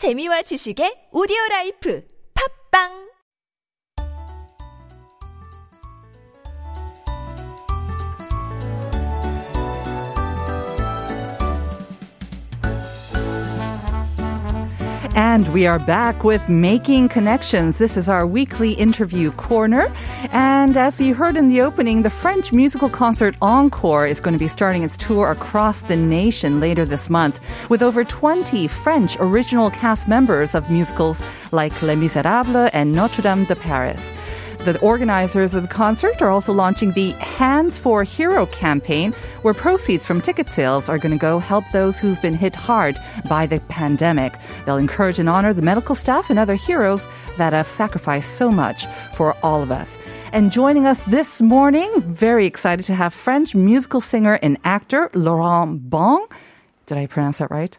재미와 지식의 오디오 라이프. 팝빵 And we are back with Making Connections. This is our weekly interview corner. And as you heard in the opening, the French musical concert Encore is going to be starting its tour across the nation later this month with over 20 French original cast members of musicals like Les Miserables and Notre Dame de Paris. The organizers of the concert are also launching the Hands for Hero campaign, where proceeds from ticket sales are going to go help those who've been hit hard by the pandemic. They'll encourage and honor the medical staff and other heroes that have sacrificed so much for all of us. And joining us this morning, very excited to have French musical singer and actor Laurent Bon. Did I pronounce that right?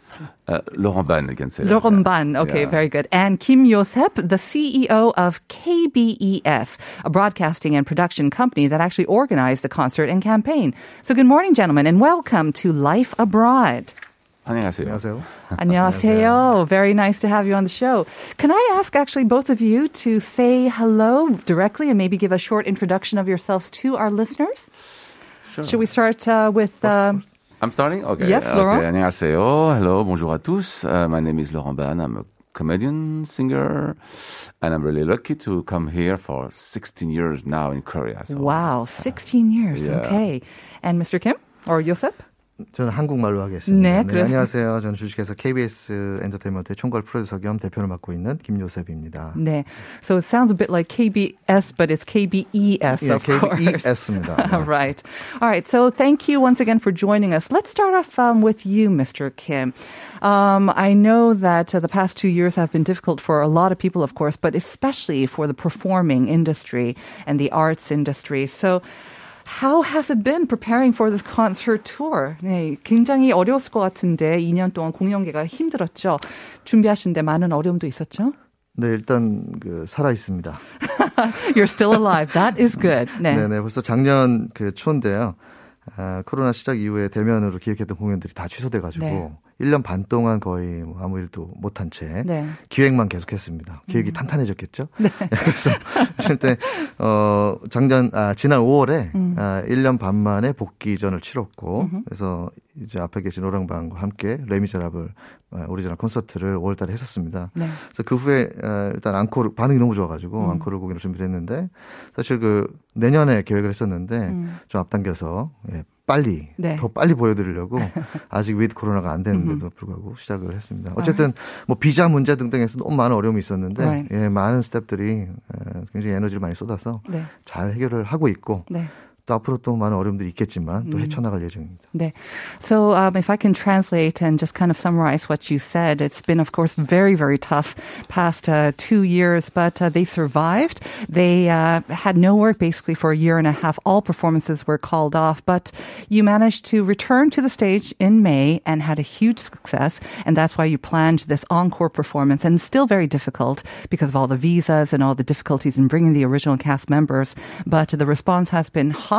Uh, Laurent Ban, again. Say Laurent Ban. Okay, Yeah. very good. And Kim Yosep, the CEO of KBES, a broadcasting and production company that actually organized the concert and campaign. So good morning, gentlemen, and welcome to Life Abroad. 안녕하세요. 안녕하세요. 안녕하세요. Very nice to have you on the show. Can I ask actually both of you to say hello directly and maybe give a short introduction of yourselves to our listeners? Sure. Should we start uh, with uh, I'm starting? Okay. Yes, okay. Laurent. 안녕하세요. Hello, bonjour à tous. Uh, my name is Laurent Ban. I'm a comedian, singer, and I'm really lucky to come here for 16 years now in Korea. So, Wow, 16 years. Yeah. Okay. And Mr. Kim or Yosep? 저는 한국말로 하겠습니다. 네, 그래요. 안녕하세요. 저는 주식회사 KBS 엔터테인먼트의 총괄 프로듀서 겸 대표를 맡고 있는 김요셉입니다. 네. So it sounds a bit like KBS, but it's KBES, 예, of course. KBES입니다. 네. right. All right. So thank you once again for joining us. Let's start off um, with you, Mr. Kim. Um, I know that uh, the past two years have been difficult for a lot of people, of course, but especially for the performing industry and the arts industry. So How has it been preparing for this concert tour? 네, 굉장히 어려웠을 것 같은데 2년 동안 공연계가 힘들었죠. 준비하시는데 많은 어려움도 있었죠? 네, 일단 그 살아 있습니다. You're still alive. That is good. 네. 네, 네. 벌써 작년 그 초인데요. 아, 코로나 시작 이후에 대면으로 기획했던 공연들이 다 취소돼 가지고 네. 1년 반 동안 거의 뭐 아무 일도 못한 채 네. 기획만 계속했습니다. 기획이 탄탄해졌겠죠. 그래서 실때 어 작년 아 지난 5월에 아 1년 반 만에 복귀전을 치렀고 그래서 이제 앞에 계신 오랑방과 함께 레미제라블 아, 오리지널 콘서트를 5월 달에 했었습니다. 네. 그래서 그 후에 아, 일단 앙코르 반응이 너무 좋아 가지고 앙코르 공연을 준비를 했는데 사실 그 내년에 계획을 했었는데 좀 앞당겨서 예, 빨리 네. 더 빨리 보여드리려고 아직 위드 코로나가 안 됐는데도 불구하고 시작을 했습니다. 어쨌든 뭐 비자 문제 등등에서 너무 많은 어려움이 있었는데 Right. 예, 많은 스탭들이 에, 굉장히 에너지를 많이 쏟아서 네. 잘 해결을 하고 있고 네. 또 앞으로 또 많은 어려움들이 있겠지만 또 헤쳐나갈 예정입니다. 네. So um, if I can translate and just kind of summarize what you said, it's been, of course, very, very tough past uh, two years, but uh, they survived. They uh, had no work basically for a year and a half. All performances were called off, but you managed to return to the stage in May and had a huge success. And that's why you planned this encore performance. And it's still very difficult because of all the visas and all the difficulties in bringing the original cast members. But the response has been hot.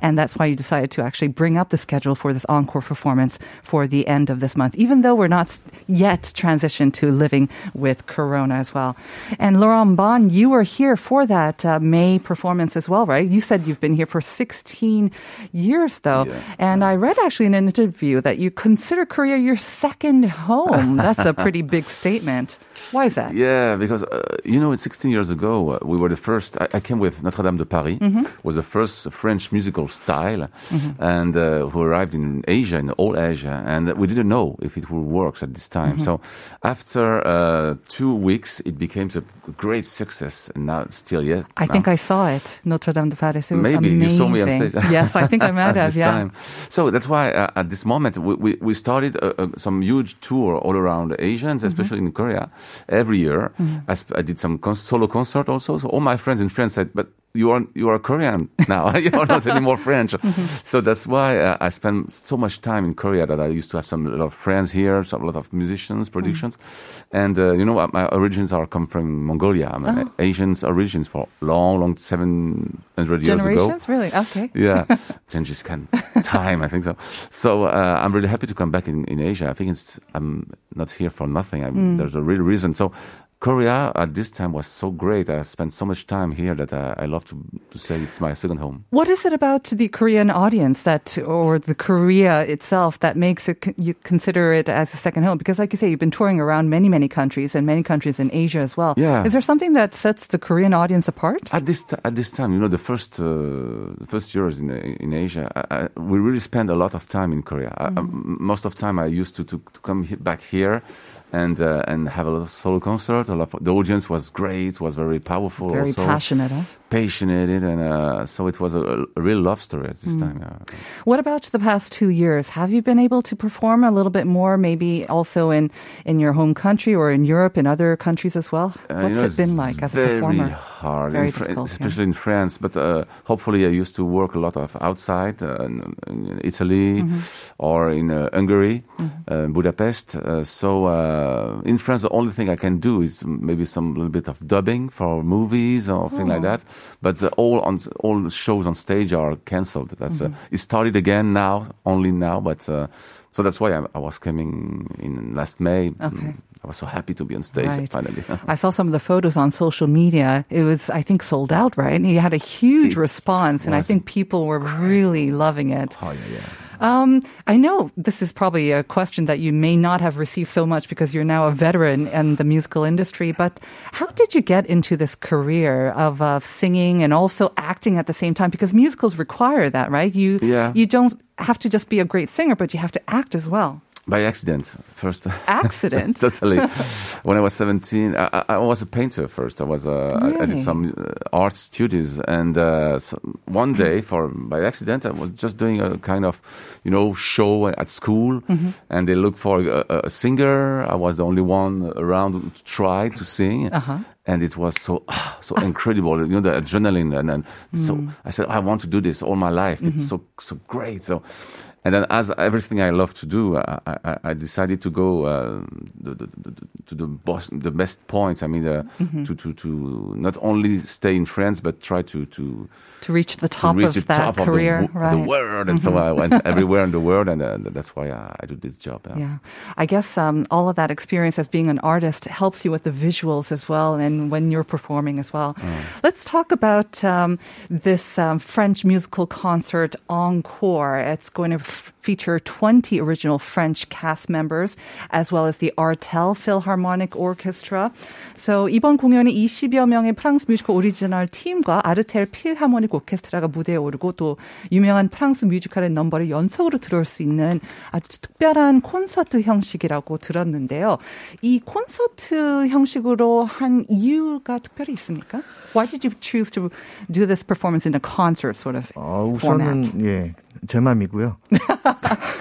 and that's why you decided to actually bring up the schedule for this encore performance for the end of this month, even though we're not yet transitioned to living with Corona as well. And Laurent Bon, you were here for that uh, May performance as well, right? You said you've been here for 16 years, though. Yeah. And I read actually in an interview that you consider Korea your second home. That's a pretty big statement. Why is that? Yeah, because uh, you know, 16 years ago, uh, we were the first. I, I came with Notre Dame de Paris, was the first French musical style, and uh, who arrived in Asia, in all Asia, and we didn't know if it would work at this time. So, after uh, two weeks, it became a great success, and now still yet. I think I saw it, Notre Dame de Paris. Maybe amazing. you saw me on stage. yes, I think I might at have. Yeah. time. So that's why uh, at this moment we, we, we started uh, uh, some huge tour all around Asia, and especially in Korea, every year. I, sp- I did some con- solo concert also. So all my friends in France said, "But you are you are Korean now. you are not anymore French. so that's why uh, I spend so much time in Korea that I used to have some lot of friends here, some a lot of musicians, productions, and uh, you know what? My origins are come from Mongolia. I'm an Asian's origins for long, long seven hundred years ago. Generations? Really? Okay. Yeah, Genghis Khan time, I think so. So uh, I'm really happy to come back in, in Asia. I think it's I'm not here for nothing. i There's a real reason. So Korea at this time was so great. I spent so much time here that uh, I love to, to say it's my second home. What is it about the Korean audience that, or the Korea itself, that makes it you consider it as a second home? Because, like you say, you've been touring around many, many countries and many countries in Asia as well. Yeah. Is there something that sets the Korean audience apart? At this at this time, you know, the first uh, the first years in in Asia, I, I, we really spent a lot of time in Korea. I, I, most of the time, I used to to, to come back here. And uh, and have a lot of solo concert. A lot of, the audience was great. Was very powerful. Very also. passionate, huh? passionate, and uh, so it was a, a real love story at this Mm. time. Yeah. What about the past two years? Have you been able to perform a little bit more, maybe also in, in your home country or in Europe, in other countries as well? Uh, What's you know, it been like as a very performer? hard, Very Fran- difficult, yeah. especially in France. But uh, hopefully, I used to work a lot of outside uh, in, in Italy Mm-hmm. or in uh, Hungary, uh, Budapest. Uh, so uh, in France, the only thing I can do is maybe some little bit of dubbing for movies or thing Oh. like that. But the, all on all the shows on stage are cancelled. That's Mm-hmm. uh, it started again now, only now. But uh, so that's why I, I was coming in last May. Okay. I was so happy to be on stage Right. finally. I saw some of the photos on social media. It was, I think, sold out, right? And he had a huge It response, and I think people were really loving it. Oh yeah, yeah. Um, I know this is probably a question that you may not have received so much because you're now a veteran in the musical industry, but how did you get into this career of uh, singing and also acting at the same time? Because musicals require that, right? You, Yeah. you don't have to just be a great singer, but you have to act as well. By accident, first. Accident? totally. when I was 17, I, I- was a painter first. I was uh, I- I did some uh, art studies, and uh, so one day, for by accident, I was just doing a kind of, you know, show at school, Mm-hmm. and they looked for a, a- singer. I was the only one around to try to sing. Uh-huh. And it was so so incredible, you know, the adrenaline, and then so Mm. I said, I want to do this all my life. Mm-hmm. It's so so great. So, and then as everything I love to do, I, I, I decided to go uh, the, the, the, to the boss, the best points. I mean, uh, Mm-hmm. to, to to not only stay in France, but try to to, To reach the to top reach of the that top career, of the, right? Mm-hmm. the world. And so I went everywhere in the world, and uh, that's why I, I do this job. Yeah. I guess um, all of that experience as being an artist helps you with the visuals as well and when you're performing as well. Let's talk about um, this um, French musical concert Encore. It's going to feature 20 original French cast members as well as the Artel Philharmonic Orchestra. So 이번 공연에 20여 명의 프랑스 뮤지컬 오리지널 팀과 아르텔 필하모닉 오케스트라가 무대에 오르고 또 유명한 프랑스 뮤지컬의 넘버를 연속으로 들을 수 있는 아주 특별한 콘서트 형식이라고 들었는데요. 이 콘서트 형식으로 한 이유가 특별히 있습니까? Why did you choose to do this performance in a concert sort of 어, format? 우선은 예, 제 맘이고요.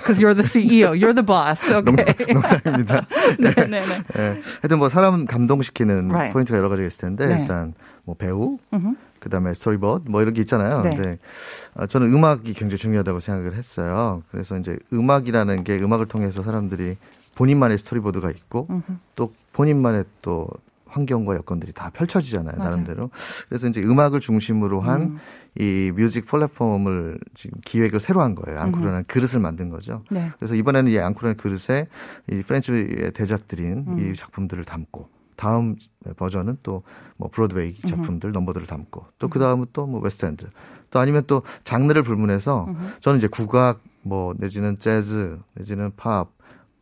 Because you're the CEO, you're the boss. Okay. 농담입니다. 네 네네. 예. 하여튼 뭐 사람 감동시키는 Right. 포인트가 여러 가지가 있을 텐데 네. 일단 뭐 배우, 그다음에 스토리보드 뭐 이런 게 있잖아요. 네. 근데 아, 저는 음악이 굉장히 중요하다고 생각을 했어요. 그래서 이제 음악이라는 게 음악을 통해서 사람들이 본인만의 스토리보드가 있고 또 본인만의 또 환경과 여건들이 다 펼쳐지잖아요, 맞아요. 나름대로. 그래서 이제 음악을 중심으로 한이 뮤직 플랫폼을 지금 기획을 새로 한 거예요. 앙코르라는 그릇을 만든 거죠. 네. 그래서 이번에는 이 앙코르라는 그릇에 이 프렌치의 대작들인 이 작품들을 담고 다음 버전은 또 뭐 브로드웨이 작품들 넘버들을 담고 또 그 다음은 또 뭐 웨스트엔드 또 아니면 또 장르를 불문해서 저는 이제 국악 뭐 내지는 재즈 내지는 팝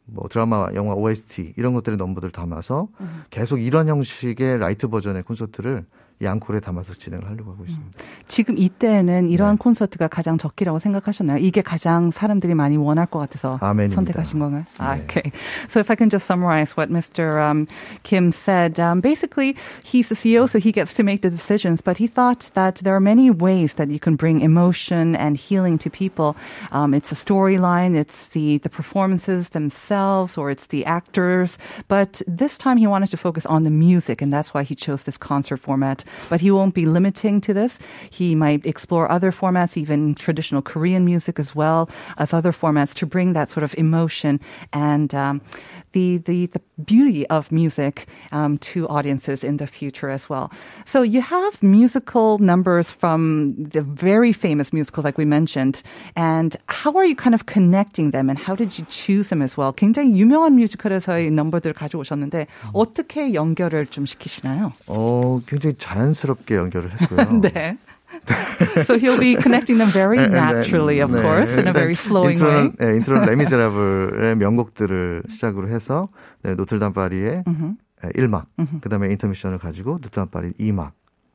뭐 드라마, 영화 OST 이런 것들의 넘버들 담아서 계속 이런 형식의 라이트 버전의 콘서트를 이 앙콜에 담아서 진행을 하려고 하고 있습니다. 지금 이때는 이러한 콘서트가 가장 적기라고 생각하셨나요? 이게 가장 사람들이 많이 원할 것 같아서 아멘입니다. 선택하신 건가요? 아, 네. okay. So if I can just summarize what Mr. Um, Kim said, um, basically he's the CEO, so he gets to make the decisions. But he thought that there are many ways that you can bring emotion and healing to people. Um, it's a storyline, it's the the performances themselves, or it's the actors. But this time he wanted to focus on the music, and that's why he chose this concert format. but he won't be limiting to this. He might explore other formats, even traditional Korean music as well as other formats to bring that sort of emotion and um, the, the, the beauty of music um, to audiences in the future as well. So you have musical numbers from the very famous musicals, like we mentioned. And how are you kind of connecting them and how did you choose them as well? 굉장히 유명한 뮤지컬에서의 넘버들을 가져오셨는데 어떻게 연결을 좀 시키시나요? 어, 굉장히 자연스럽게 연결을 했고요. 네. So he'll be connecting them very naturally, of 네, course, in a very flowing way. 네, 인트로는 레미제라블의 명곡들을 시작으로 해서 네, 노틀담 파리의 네, 1막, 그다음에 인터미션을 가지고 노틀담 파리 2막,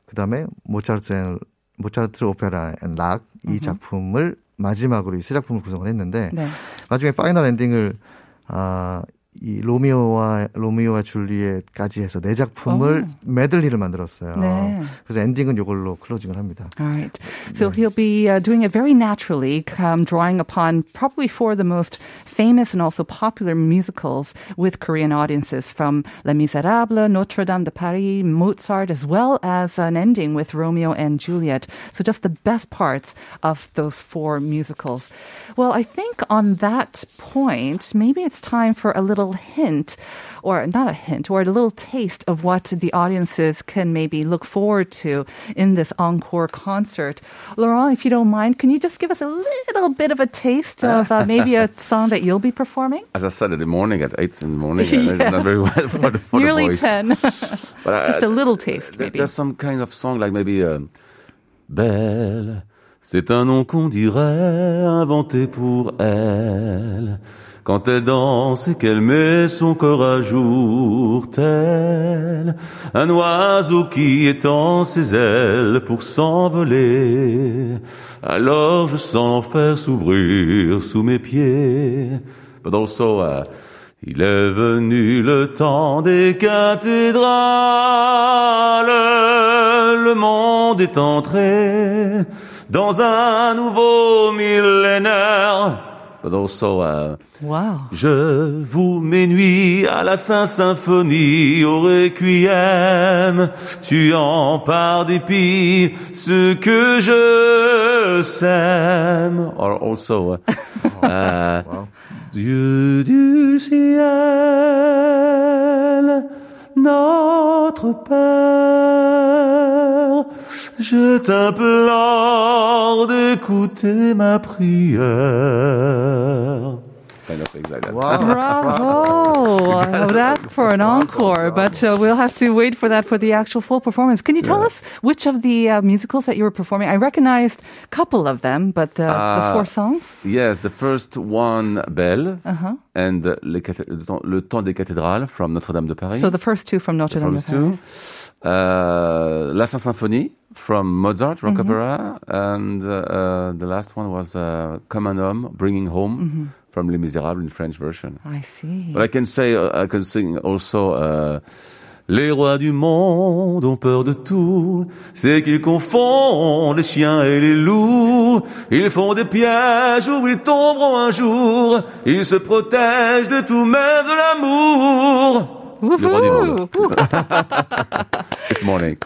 그다음에 모차르트 앤 모차르트 오페라 앤 락 이 작품을 마지막으로 이 세 작품을 구성을 했는데 네. 나중에 파이널 엔딩을 아, 이 로미오와 로미오와 줄리엣까지 해서 네 작품을 메들리를 만들었어요. 네. 그래서 엔딩은 이걸로 클로징을 합니다. All right. So he'll be uh, doing it very naturally, um, drawing upon probably four of the most famous and also popular musicals with Korean audiences from Les Miserables, Notre Dame de Paris, Mozart, as well as an ending with Romeo and Juliet. So just the best parts of those four musicals. Well, I think on that point, maybe it's time for a little hint, or not a hint, or a little taste of what the audiences can maybe look forward to in this encore concert. Laurent, if you don't mind, can you just give us a little bit of a taste of uh, maybe a song that you'll be performing? As I said in the morning, at 8 in the morning, it's not very well for the, for Nearly the voice. 10. But I- just a little taste, maybe. There's some kind of song like maybe uh, Belle, c'est un nom qu'on dirait inventé pour elle. Quand elle danse et qu'elle met son corps à jour, tel un oiseau qui étend ses ailes pour s'envoler. Alors je sens l'enfer s'ouvrir sous mes pieds. But also, uh, il est venu le temps des cathédrales, le monde est entré dans un nouveau millénaire. But also, uh, Wow. je vous mes nuits à la Saint-Symphonie, au Requiem, tuant par dépit ce que je sème. Or also, uh, uh, Dieu du ciel, notre Père, je t'implore d'écouter ma prière. Kind of like. Wow. Bravo! I would ask for an encore, but uh, we'll have to wait for that for the actual full performance. Can you tell us which of the uh, musicals that you were performing? I recognized a couple of them, but the, the Uh, four songs? Yes, the first one, Belle, Uh-huh. and uh, le, temps, le temps des cathédrales from Notre-Dame de Paris. So the first two from Notre Dame de Paris. two. Uh, La Saint-Symphonie from Mozart, Mm-hmm. rock opera, and uh, uh, the last one was uh, Come on Home, Bringing Home Mm-hmm. from Les Miserables in French version. I see. But I can say, uh, I can sing also. Uh, les rois du monde ont peur de tout, c'est qu'ils confondent les chiens et les loups. Ils font des pièges où ils tomberont un jour. Ils se protègent de tout, même de l'amour. Le roi du monde. This morning.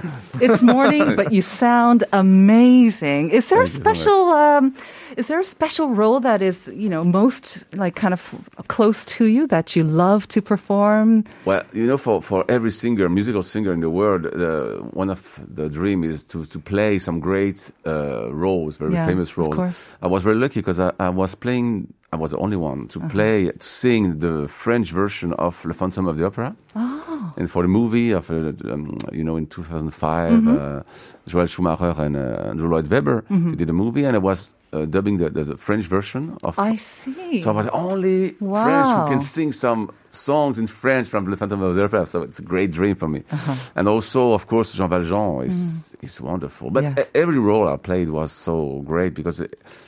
It's morning, but you sound amazing. Is there a Thank so special? Um, is there a special role that is, you know, most like kind of close to you that you love to perform? Well, you know, for, for every singer, musical singer in the world, uh, one of the dream is to, to play some great uh, roles, very Yeah, famous of roles. course. I was very lucky because I, I was playing, I was the only one Uh-huh. to play, to sing the French version of Le Phantom of the Opera. Oh. And for the movie of, uh, um, you know, in 2005, Mm-hmm. uh, Joel Schumacher and uh, Andrew Lloyd Webber they did a movie, and I was uh, dubbing the, the, the French version of. I see. So I was the only French who can sing some songs in French from Le Phantom of the Opera. So it's a great dream for me. Uh-huh. And also, of course, Jean Valjean is is wonderful. But Mm. Yeah. every role I played was so great because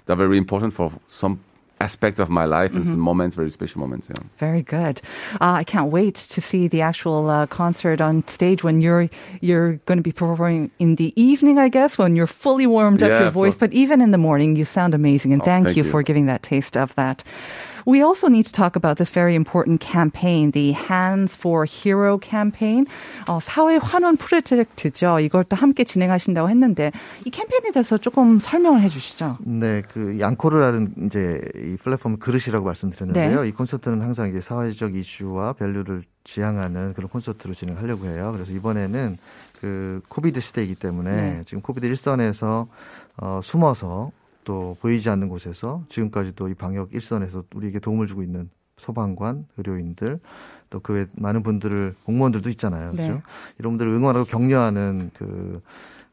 they're very important for some aspect of my life and Mm-hmm. some moments, very special moments. Yeah. Very good. Uh, I can't wait to see the actual uh, concert on stage when you're you're going to be performing in the evening, I guess, when you're fully warmed up your voice. But even in the morning, you sound amazing, and Oh, thank, thank you you. for giving that taste of that. We also need to talk about this very important campaign, the Hands for Hero campaign. 어, 사회 환원 프로젝트죠. 이걸 또 함께 진행하신다고 했는데 이 캠페인에 대해서 조금 설명을 해주시죠. 네, 그 양코르라는 이제 이 플랫폼 그릇이라고 말씀드렸는데요. 네. 이 콘서트는 항상 이게 사회적 이슈와 밸류를 지향하는 그런 콘서트로 진행하려고 해요. 그래서 이번에는 그 코비드 시대이기 때문에 네. 지금 코비드 일선에서 어, 숨어서 또 보이지 않는 곳에서 지금까지도 이 방역 일선에서 우리에게 도움을 주고 있는 소방관, 의료인들 또 그 외 많은 분들을 공무원들도 있잖아요. 네. 그렇죠? 이런 분들을 응원하고 격려하는 그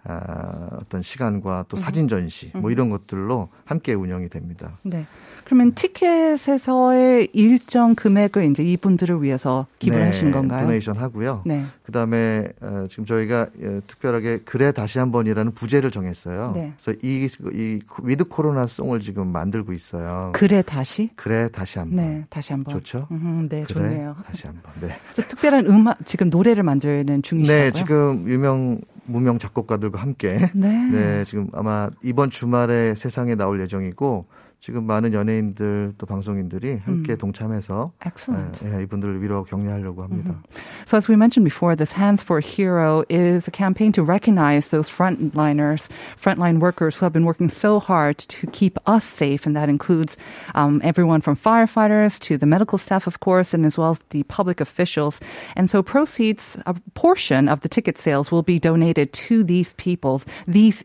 아, 어떤 시간과 또 사진 전시 뭐 이런 것들로 함께 운영이 됩니다. 네. 그러면 티켓에서의 일정 금액을 이제 이분들을 위해서 기부를 하시는 건가요? 네, 도네이션 하고요. 네. 그다음에 어, 지금 저희가 예, 특별하게 그래 다시 한번이라는 부제를 정했어요. 네. 그래서 이, 이 위드 코로나 송을 지금 만들고 있어요. 그래 다시? 그래 다시 한번. 네, 다시 한번. 좋죠? 음, 네, 그래 좋네요. 다시 한번. 네. 그래서 특별한 음악 지금 노래를 만드는 중이시고요. 네, 지금 유명 무명 작곡가들과 함께 네. 네, 지금 아마 이번 주말에 세상에 나올 예정이고 지금 많은 연예인들 또 방송인들이 함께 동참해서 Excellent. 예, 예, 이분들을 위로하고 격려하려고 합니다. So as we mentioned before, this Hands for a Hero is a campaign to recognize those frontliners, frontline workers who have been working so hard to keep us safe, and that includes um, everyone from firefighters to the medical staff, of course, and as well as the public officials. And so proceeds, a portion of the ticket sales will be donated to these peoples, these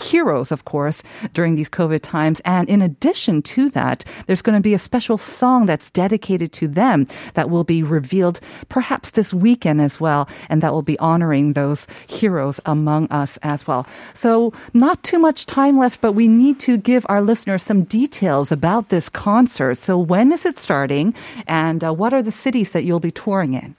heroes, of course, during these COVID times. And in addition to that, there's going to be a special song that's dedicated to them that will be revealed perhaps this weekend as well. And that will be honoring those heroes among us as well. So not too much time left, but we need to give our listeners some details about this concert. So when is it starting? And uh, what are the cities that you'll be touring in?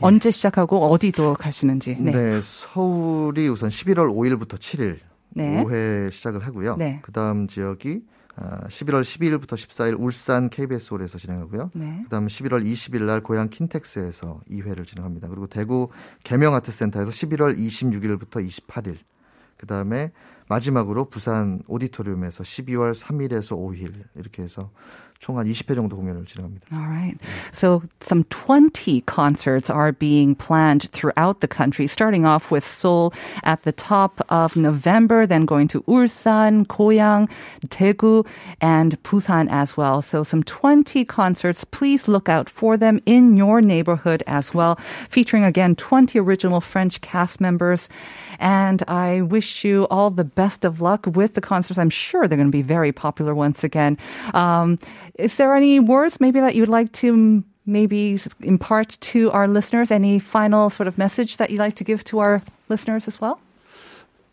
언제 시작하고 어디도 가시는지. 네. 서울이 우선 11월 5일부터 7일 네. 5회 시작을 하고요. 네. 그다음 지역이 아, 11월 12일부터 14일 울산 KBS 홀에서 진행하고요. 네. 그다음 11월 20일 날 고향 킨텍스에서 2회를 진행합니다. 그리고 대구 개명 아트센터에서 11월 26일부터 28일. 그다음에 마지막으로 부산 오디토리움에서 12월 3일에서 5일 이렇게 해서 총 한 20회 정도 공연을 진행합니다. All right. So some 20 concerts are being planned throughout the country, starting off with Seoul at the top of November, then going to Ulsan, Goyang, Daegu, and Busan as well. So some 20 concerts. Please look out for them in your neighborhood as well, featuring again 20 original French cast members. And I wish you all the best of luck with the concerts. I'm sure they're going to be very popular once again. Um, is there any words maybe that you'd like to maybe impart to our listeners? Any final sort of message that you'd like to give to our listeners as well?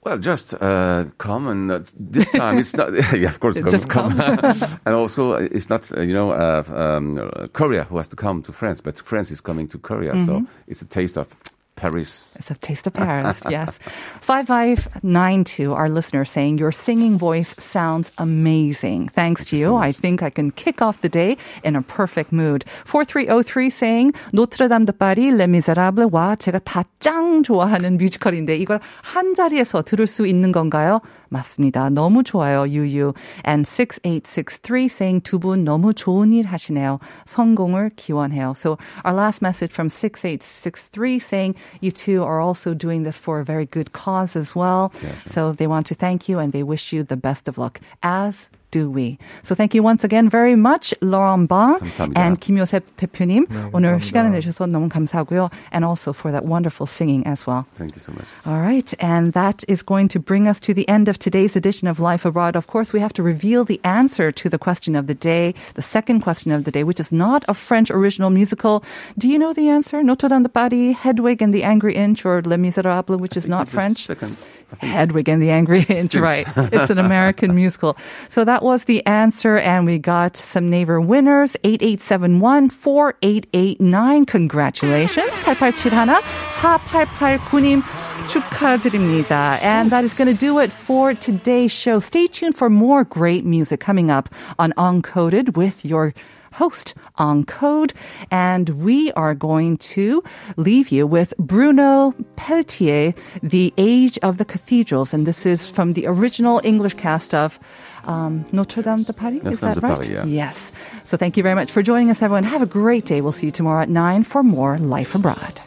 Well, just uh, come and uh, this time it's not. yeah, of course, come, Just come. and also, it's not uh, you know uh, um, Korea who has to come to France, but France is coming to Korea, so it's a taste of Paris. It's a taste of Paris, yes. 5592, our listener saying, Your singing voice sounds amazing. Thanks to you. I think I can kick off the day in a perfect mood. 4303 saying, 노트르담 드 파리, 레 미제라블과 제가 다 짱 좋아하는 뮤지컬인데 이걸 한 자리에서 들을 수 있는 건가요? 맞습니다. 너무 좋아요, 유유. And 6863 saying 두 분 너무 좋은 일 하시네요. 성공을 기원해요. So our last message from 6863 saying you two are also doing this for a very good cause as well. So they want to thank you and they wish you the best of luck. As do we. So thank you once again very much, Laurent Bang 감사합니다. and 김요셉 대표님. 오늘 감사합니다. 시간을 내주셔서 너무 감사하고요. And also for that wonderful singing as well. Thank you so much. All right, and that is going to bring us to the end of today's edition of Life Abroad. Of course, we have to reveal the answer to the question of the day, the second question of the day, which is not a French original musical. Do you know the answer? Notre Dame de Paris, Hedwig and the Angry Inch, or Les Miserables, which is not Just French? Second, I think Hedwig and the Angry Inch, right. It's an American musical. So that was the answer, and we got some neighbor winners, 8871 4889. Congratulations. 8871 4889님 축하드립니다. And that is going to do it for today's show. Stay tuned for more great music coming up on Uncoded with your host on Code. And we are going to leave you with Bruno Pelletier, The Age of the Cathedrals. And this is from the original English cast of um, Notre Dame de Paris. Is Notre that Dame de right? Paris, yeah. Yes. So thank you very much for joining us, everyone. Have a great day. We'll see you tomorrow at 9 for more Life Abroad.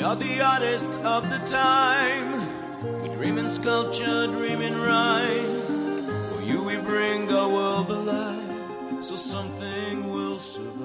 We are the artists of the time. We dream in sculpture, dream in rhyme. For you we bring our world alive, so something will survive.